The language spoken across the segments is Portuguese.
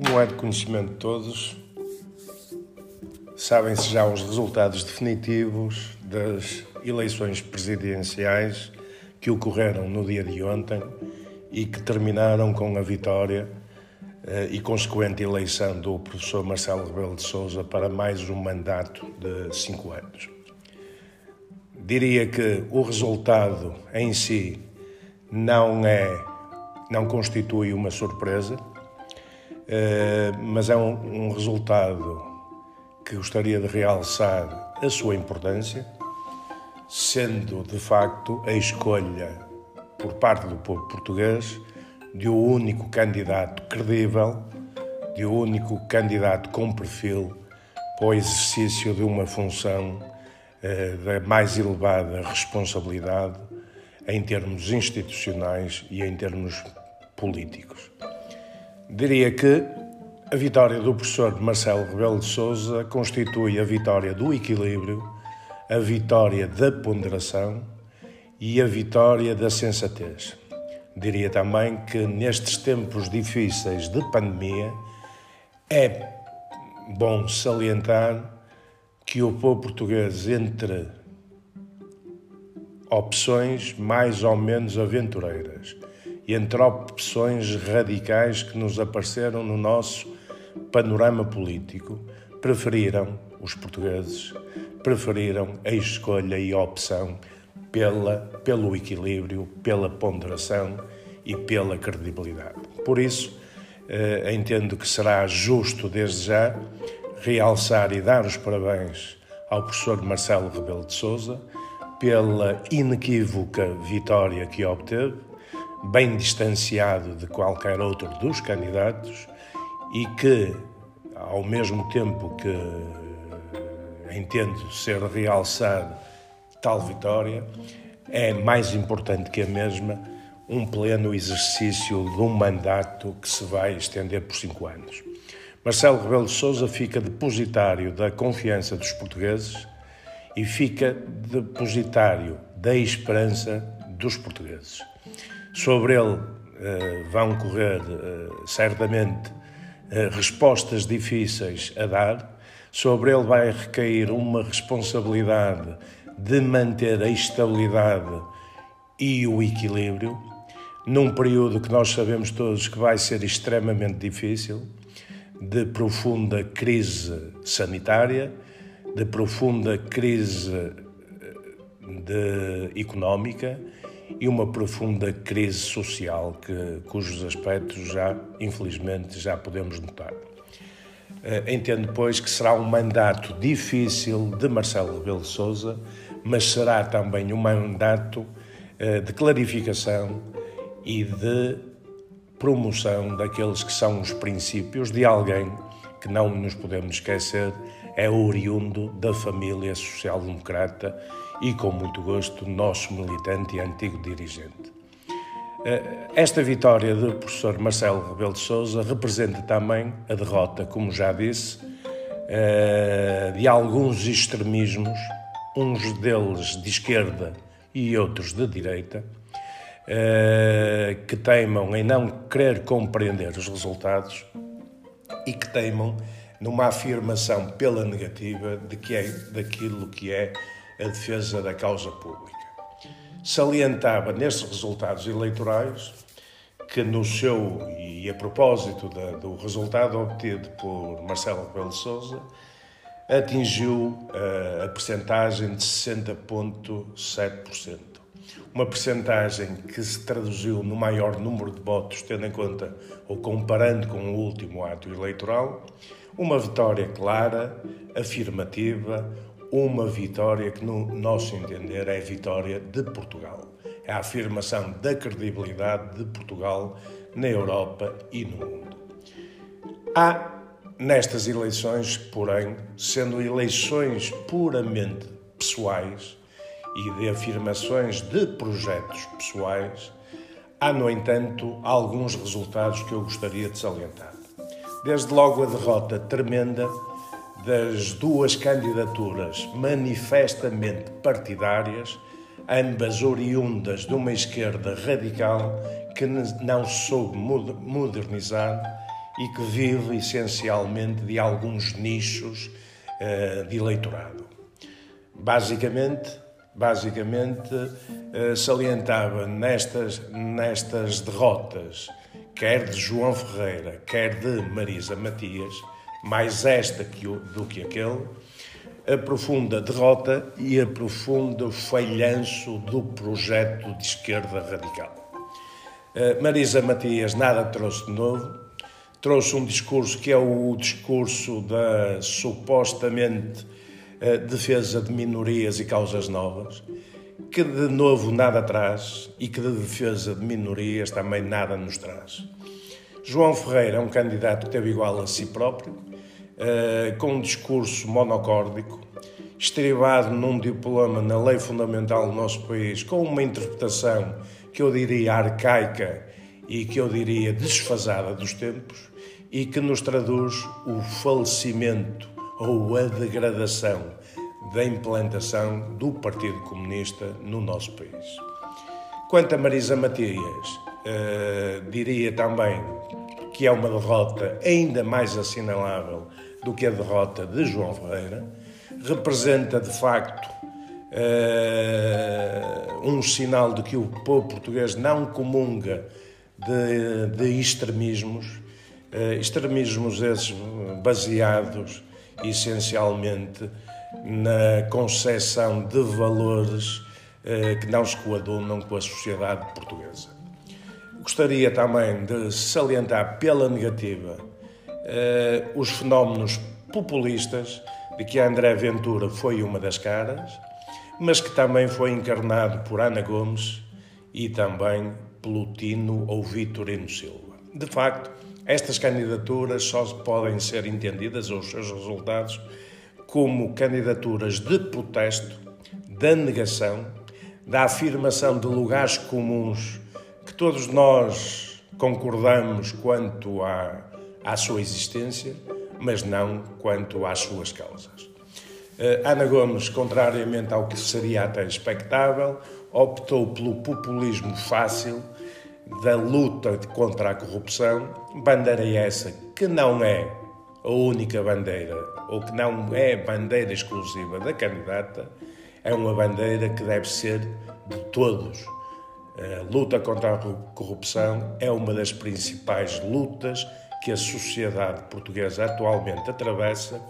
Como é de conhecimento de todos, sabem-se já os resultados definitivos das eleições presidenciais que ocorreram no dia de ontem e que terminaram com a vitória eh, e consequente eleição do professor Marcelo Rebelo de Sousa para mais um mandato de cinco anos. Diria que o resultado em si não é, não constitui uma surpresa, mas é um, um resultado que gostaria de realçar a sua importância, sendo de facto a escolha por parte do povo português de um único candidato credível, de um único candidato com perfil para o exercício de uma função eh, da mais elevada responsabilidade em termos institucionais e em termos políticos. Diria que a vitória do professor Marcelo Rebelo de Sousa constitui a vitória do equilíbrio, a vitória da ponderação e a vitória da sensatez. Diria também que nestes tempos difíceis de pandemia é bom salientar que o povo português, entre opções mais ou menos aventureiras entre opções radicais que nos apareceram no nosso panorama político, preferiram, os portugueses, preferiram a escolha e a opção pela, pelo equilíbrio, pela ponderação e pela credibilidade. Por isso, eh, entendo que será justo, desde já, realçar e dar os parabéns ao professor Marcelo Rebelo de Souza pela inequívoca vitória que obteve, bem distanciado de qualquer outro dos candidatos e que, ao mesmo tempo que entendo ser realçado tal vitória, é mais importante que a mesma um pleno exercício de um mandato que se vai estender por cinco anos. Marcelo Rebelo de Sousa fica depositário da confiança dos portugueses e fica depositário da esperança dos portugueses. Sobre ele eh, vão correr eh, certamente eh, respostas difíceis a dar, sobre ele vai recair uma responsabilidade de manter a estabilidade e o equilíbrio, num período que nós sabemos todos que vai ser extremamente difícil, de profunda crise sanitária de profunda crise de, económica e uma profunda crise social que, cujos aspectos já, infelizmente, já podemos notar. Eh, entendo, pois, que será um mandato difícil de Marcelo Rebelo de mas será também um mandato eh, de clarificação e de promoção daqueles que são os princípios de alguém que não nos podemos esquecer é oriundo da família social-democrata e, com muito gosto, nosso militante e antigo dirigente. Eh, esta vitória do professor Marcelo Rebelo de Sousa representa também a derrota, como já disse, eh, de alguns extremismos, uns deles de esquerda e outros de direita, eh, que teimam em não querer compreender os resultados e que teimam numa afirmação pela negativa de que é daquilo que é a defesa da causa pública. Salientava nestes resultados eleitorais que no seu e a propósito da, do resultado obtido por Marcelo Rebelo de Sousa atingiu uh, a percentagem de 60.7%. Uma percentagem que se traduziu no maior número de votos, tendo em conta ou comparando com o último ato eleitoral, uma vitória clara, afirmativa, uma vitória que, no nosso entender, é vitória de Portugal. É a afirmação da credibilidade de Portugal na Europa e no mundo. Há nestas eleições, porém, sendo eleições puramente pessoais e de afirmações de projetos pessoais, há, no entanto, alguns resultados que eu gostaria de salientar. Desde logo a derrota tremenda das duas candidaturas manifestamente partidárias, ambas oriundas de uma esquerda radical que não soube modernizar e que vive essencialmente de alguns nichos uh, de eleitorado. Basicamente, basicamente uh, salientava nestas, nestas derrotas, quer de João Ferreira, quer de Marisa Matias, mais esta que, do que aquele, a profunda derrota e a profundo falhanço do projeto de esquerda radical. Uh, Marisa Matias nada trouxe de novo, trouxe um discurso que é o discurso da supostamente uh, defesa de minorias e causas novas, que de novo nada traz e que de defesa de minorias também nada nos traz. João Ferreira é um candidato que teve igual a si próprio, uh, com um discurso monocórdico, estribado num diploma na lei fundamental do nosso país, com uma interpretação que eu diria arcaica e que eu diria desfasada dos tempos e que nos traduz o falecimento ou a degradação da implantação do Partido Comunista no nosso país. Quanto a Marisa Matias, uh, diria também que é uma derrota ainda mais assinalável do que a derrota de João Ferreira, representa de facto uh, um sinal de que o povo português não comunga de, de extremismos, uh, extremismos esses baseados essencialmente na concepção de valores uh, que não se coadunam com a sociedade portuguesa. Gostaria também de salientar pela negativa uh, os fenómenos populistas de que André Ventura foi uma das caras, mas que também foi encarnado por Ana Gomes e também pelo Tino ou Vitorino Silva. De facto, estas candidaturas só podem ser entendidas, ou os seus resultados, como candidaturas de protesto, da negação, da afirmação de lugares comuns que todos nós concordamos quanto à, à sua existência, mas não quanto às suas causas. Eh, Ana Gomes, contrariamente ao que seria até expectável, optou pelo populismo fácil da luta contra a corrupção, bandeira essa que não é a única bandeira, ou que não é bandeira exclusiva da candidata, é uma bandeira que deve ser de todos. A luta contra a corrupção é uma das principais lutas que a sociedade portuguesa atualmente atravessa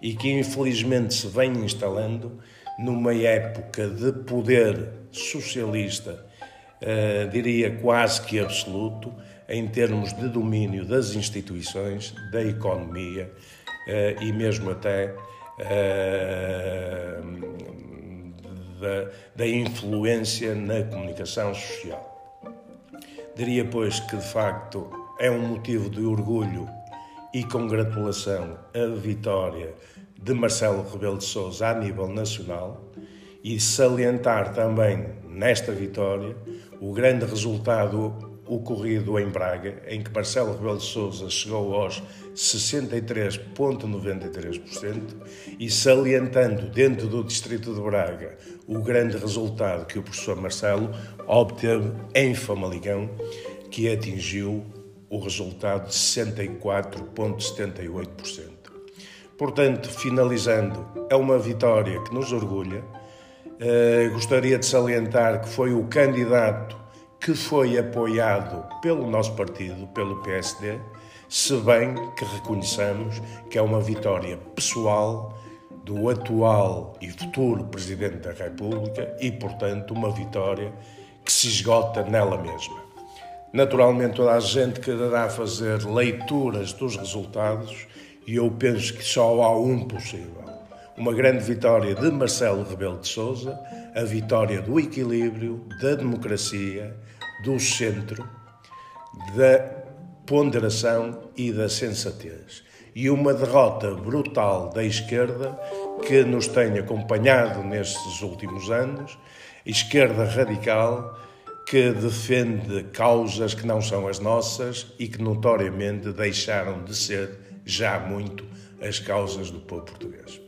e que infelizmente se vem instalando numa época de poder socialista, uh, diria quase que absoluto, em termos de domínio das instituições, da economia uh, e mesmo até uh, da, da influência na comunicação social. Diria, pois, que de facto é um motivo de orgulho e congratulação a vitória de Marcelo Rebelo de Sousa a nível nacional e salientar também nesta vitória o grande resultado ocorrido em Braga, em que Marcelo Rebelo de Sousa chegou aos 63,93% e salientando dentro do distrito de Braga o grande resultado que o professor Marcelo obteve em Famalicão, que atingiu o resultado de 64,78%. Portanto, finalizando, é uma vitória que nos orgulha. Uh, gostaria de salientar que foi o candidato que foi apoiado pelo nosso partido, pelo PSD, se bem que reconheçamos que é uma vitória pessoal do atual e futuro Presidente da República e, portanto, uma vitória que se esgota nela mesma. Naturalmente, toda a gente quererá fazer leituras dos resultados e eu penso que só há um possível. Uma grande vitória de Marcelo Rebelo de Sousa, a vitória do equilíbrio, da democracia, do centro, da ponderação e da sensatez. E uma derrota brutal da esquerda que nos tem acompanhado nestes últimos anos, esquerda radical que defende causas que não são as nossas e que notoriamente deixaram de ser já muito as causas do povo português.